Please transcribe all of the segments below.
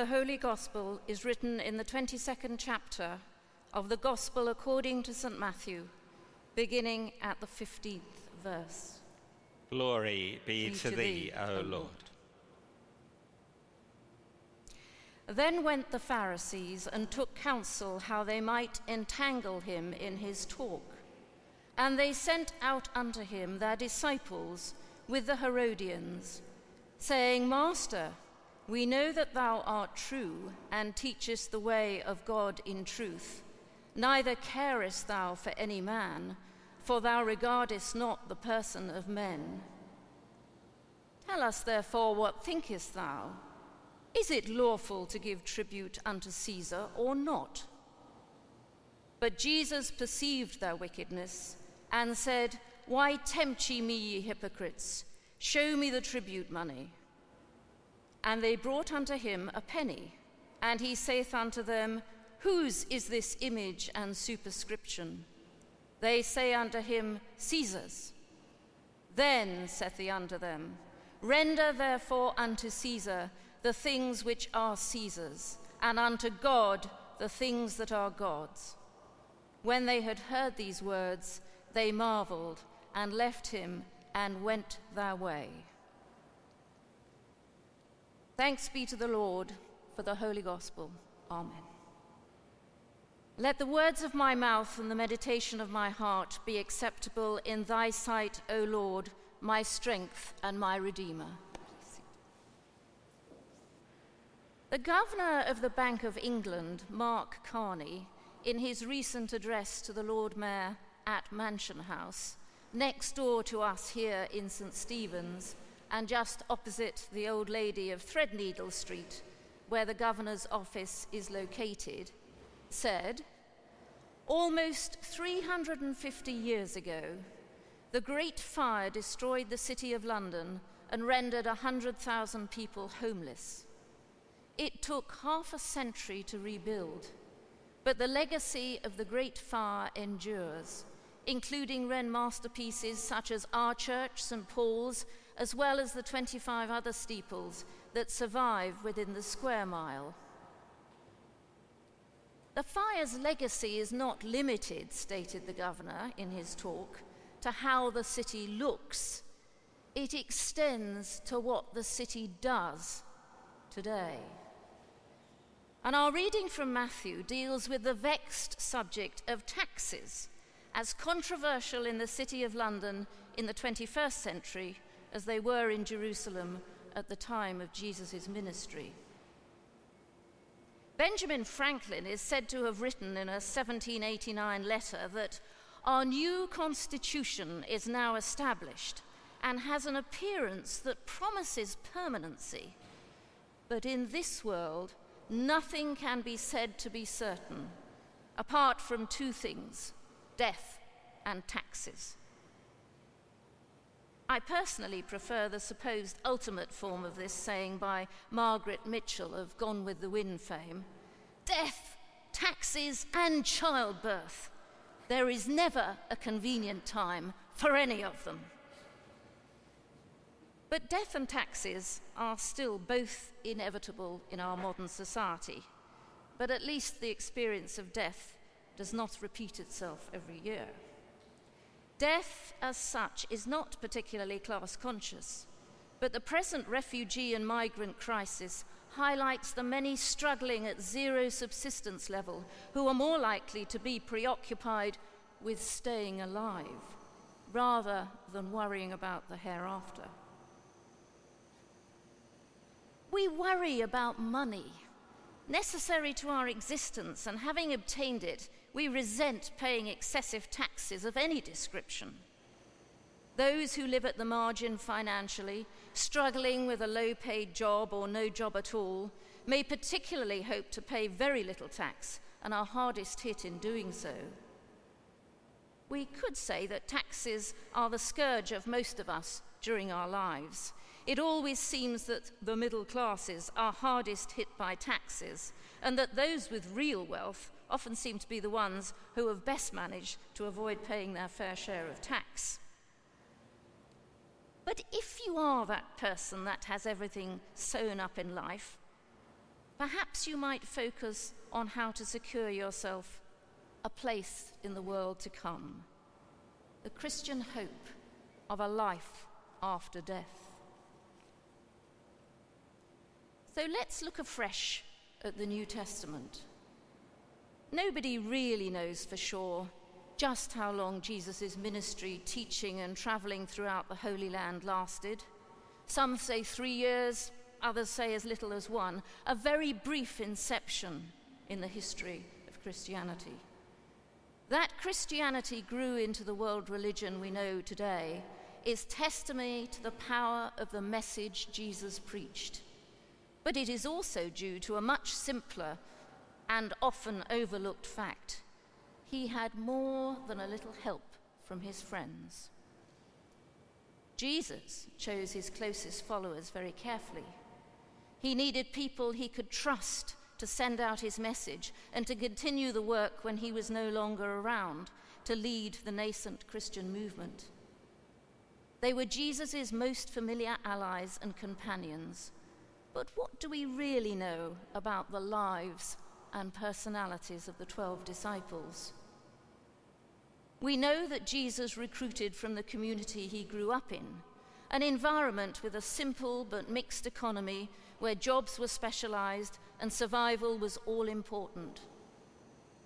The Holy Gospel is written in the 22nd chapter of the Gospel according to St. Matthew, beginning at the 15th verse. Glory be, Be to, to thee, O Lord. Lord. Then went the Pharisees and took counsel how they might entangle him in his talk. And they sent out unto him their disciples with the Herodians, saying, Master, we know that thou art true and teachest the way of God in truth. Neither carest thou for any man, for thou regardest not the person of men. Tell us therefore what thinkest thou? Is it lawful to give tribute unto Caesar or not? But Jesus perceived their wickedness and said, Why tempt ye me, ye hypocrites? Show me the tribute money. And they brought unto him a penny, and he saith unto them, Whose is this image and superscription? They say unto him, Caesar's. Then saith he unto them, Render therefore unto Caesar the things which are Caesar's, and unto God the things that are God's. When they had heard these words, they marveled, and left him, and went their way. Thanks be to the Lord for the Holy Gospel. Amen. Let the words of my mouth and the meditation of my heart be acceptable in thy sight, O Lord, my strength and my Redeemer. The Governor of the Bank of England, Mark Carney, in his recent address to the Lord Mayor at Mansion House, next door to us here in St. Stephen's, and just opposite the old lady of Threadneedle Street, where the Governor's office is located, said, Almost 350 years ago, the Great Fire destroyed the city of London and rendered 100,000 people homeless. It took half a century to rebuild, but the legacy of the Great Fire endures, including Wren masterpieces such as our church, St. Paul's, as well as the 25 other steeples that survive within the square mile. The fire's legacy is not limited, stated the governor in his talk, to how the city looks. It extends to what the city does today. And our reading from Matthew deals with the vexed subject of taxes, as controversial in the city of London in the 21st century as they were in Jerusalem at the time of Jesus' ministry. Benjamin Franklin is said to have written in a 1789 letter that our new constitution is now established and has an appearance that promises permanency. But in this world, nothing can be said to be certain apart from two things death and taxes. I personally prefer the supposed ultimate form of this saying by Margaret Mitchell of Gone with the Wind fame Death, taxes, and childbirth. There is never a convenient time for any of them. But death and taxes are still both inevitable in our modern society. But at least the experience of death does not repeat itself every year. Death, as such, is not particularly class conscious, but the present refugee and migrant crisis highlights the many struggling at zero subsistence level who are more likely to be preoccupied with staying alive rather than worrying about the hereafter. We worry about money, necessary to our existence, and having obtained it, we resent paying excessive taxes of any description. Those who live at the margin financially, struggling with a low paid job or no job at all, may particularly hope to pay very little tax and are hardest hit in doing so. We could say that taxes are the scourge of most of us during our lives. It always seems that the middle classes are hardest hit by taxes, and that those with real wealth often seem to be the ones who have best managed to avoid paying their fair share of tax. But if you are that person that has everything sewn up in life, perhaps you might focus on how to secure yourself a place in the world to come. The Christian hope of a life after death. So let's look afresh at the New Testament. Nobody really knows for sure just how long Jesus' ministry, teaching, and traveling throughout the Holy Land lasted. Some say three years, others say as little as one, a very brief inception in the history of Christianity. That Christianity grew into the world religion we know today is testimony to the power of the message Jesus preached. But it is also due to a much simpler and often overlooked fact. He had more than a little help from his friends. Jesus chose his closest followers very carefully. He needed people he could trust to send out his message and to continue the work when he was no longer around to lead the nascent Christian movement. They were Jesus' most familiar allies and companions. But what do we really know about the lives and personalities of the 12 disciples? We know that Jesus recruited from the community he grew up in, an environment with a simple but mixed economy where jobs were specialized and survival was all important.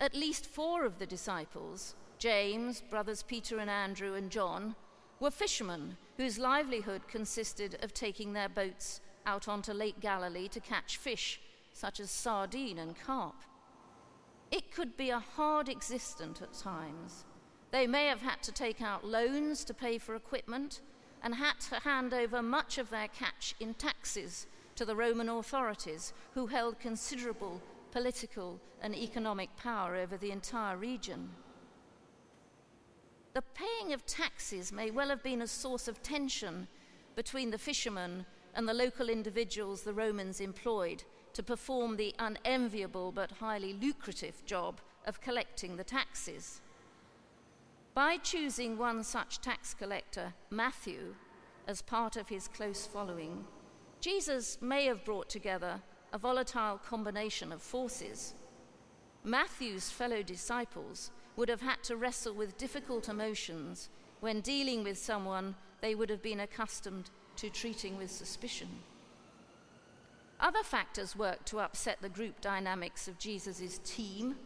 At least four of the disciples, James, brothers Peter and Andrew, and John, were fishermen whose livelihood consisted of taking their boats out onto Lake Galilee to catch fish, such as sardine and carp. It could be a hard existence at times. They may have had to take out loans to pay for equipment and had to hand over much of their catch in taxes to the Roman authorities, who held considerable political and economic power over the entire region. The paying of taxes may well have been a source of tension between the fishermen and the local individuals the Romans employed to perform the unenviable but highly lucrative job of collecting the taxes. By choosing one such tax collector, Matthew, as part of his close following, Jesus may have brought together a volatile combination of forces. Matthew's fellow disciples would have had to wrestle with difficult emotions when dealing with someone they would have been accustomed to treating with suspicion. Other factors worked to upset the group dynamics of Jesus' team.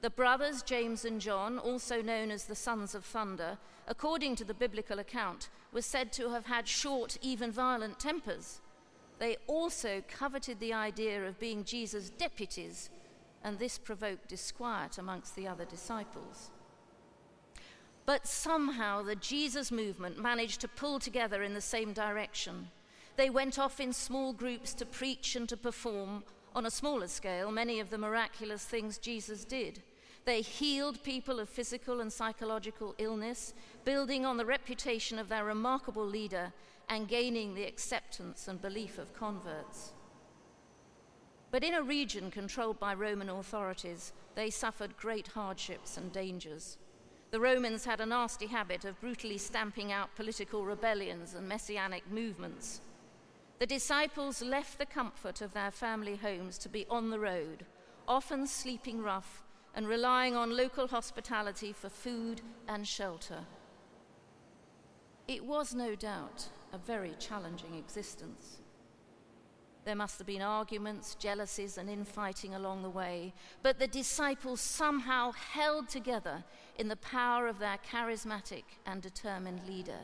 The brothers, James and John, also known as the sons of thunder, according to the biblical account, were said to have had short, even violent tempers. They also coveted the idea of being Jesus' deputies, and this provoked disquiet amongst the other disciples. But somehow the Jesus movement managed to pull together in the same direction. They went off in small groups to preach and to perform, on a smaller scale, many of the miraculous things Jesus did. They healed people of physical and psychological illness, building on the reputation of their remarkable leader and gaining the acceptance and belief of converts. But in a region controlled by Roman authorities, they suffered great hardships and dangers. The Romans had a nasty habit of brutally stamping out political rebellions and messianic movements. The disciples left the comfort of their family homes to be on the road, often sleeping rough and relying on local hospitality for food and shelter. It was no doubt a very challenging existence. There must have been arguments, jealousies, and infighting along the way, but the disciples somehow held together in the power of their charismatic and determined leader.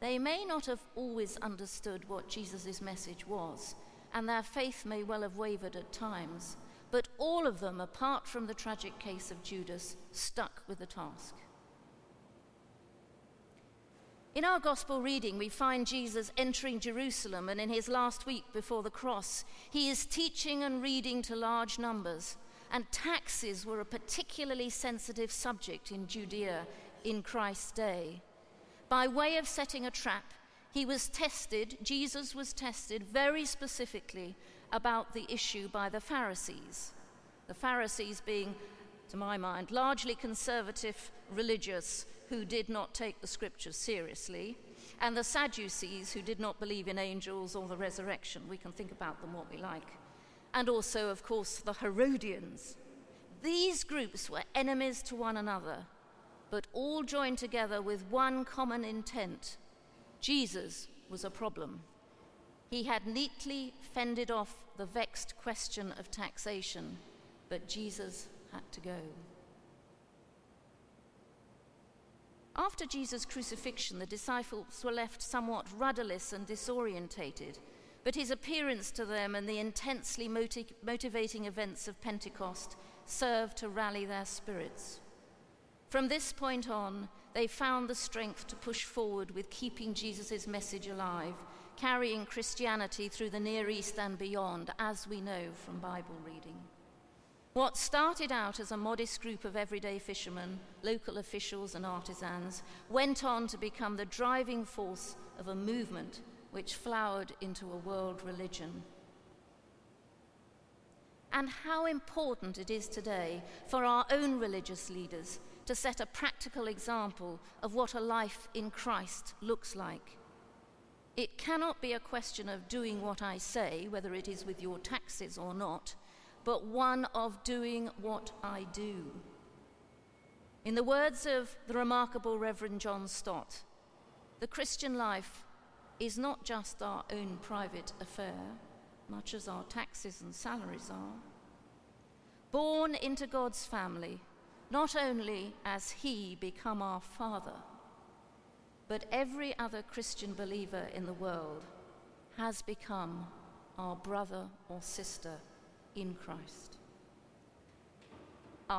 They may not have always understood what Jesus' message was, and their faith may well have wavered at times, but all of them, apart from the tragic case of Judas, stuck with the task. In our gospel reading, we find Jesus entering Jerusalem, and in his last week before the cross, he is teaching and reading to large numbers. And taxes were a particularly sensitive subject in Judea in Christ's day. By way of setting a trap, he was tested, Jesus was tested very specifically about the issue by the Pharisees. The Pharisees being, to my mind, largely conservative religious who did not take the scriptures seriously, and the Sadducees who did not believe in angels or the resurrection. We can think about them what we like. and also, of course, the Herodians. These groups were enemies to one another, but all joined together with one common intent Jesus was a problem. He had neatly fended off the vexed question of taxation, but Jesus had to go. After Jesus' crucifixion, the disciples were left somewhat rudderless and disorientated, but his appearance to them and the intensely motiv- motivating events of Pentecost served to rally their spirits. From this point on, they found the strength to push forward with keeping Jesus' message alive, carrying Christianity through the Near East and beyond, as we know from Bible reading. What started out as a modest group of everyday fishermen, local officials, and artisans went on to become the driving force of a movement which flowered into a world religion. And how important it is today for our own religious leaders to set a practical example of what a life in Christ looks like. It cannot be a question of doing what I say, whether it is with your taxes or not, but one of doing what I do. In the words of the remarkable Reverend John Stott, the Christian life is not just our own private affair, much as our taxes and salaries are. Born into God's family, not only as He become our Father, but every other Christian believer in the world has become our brother or sister in Christ.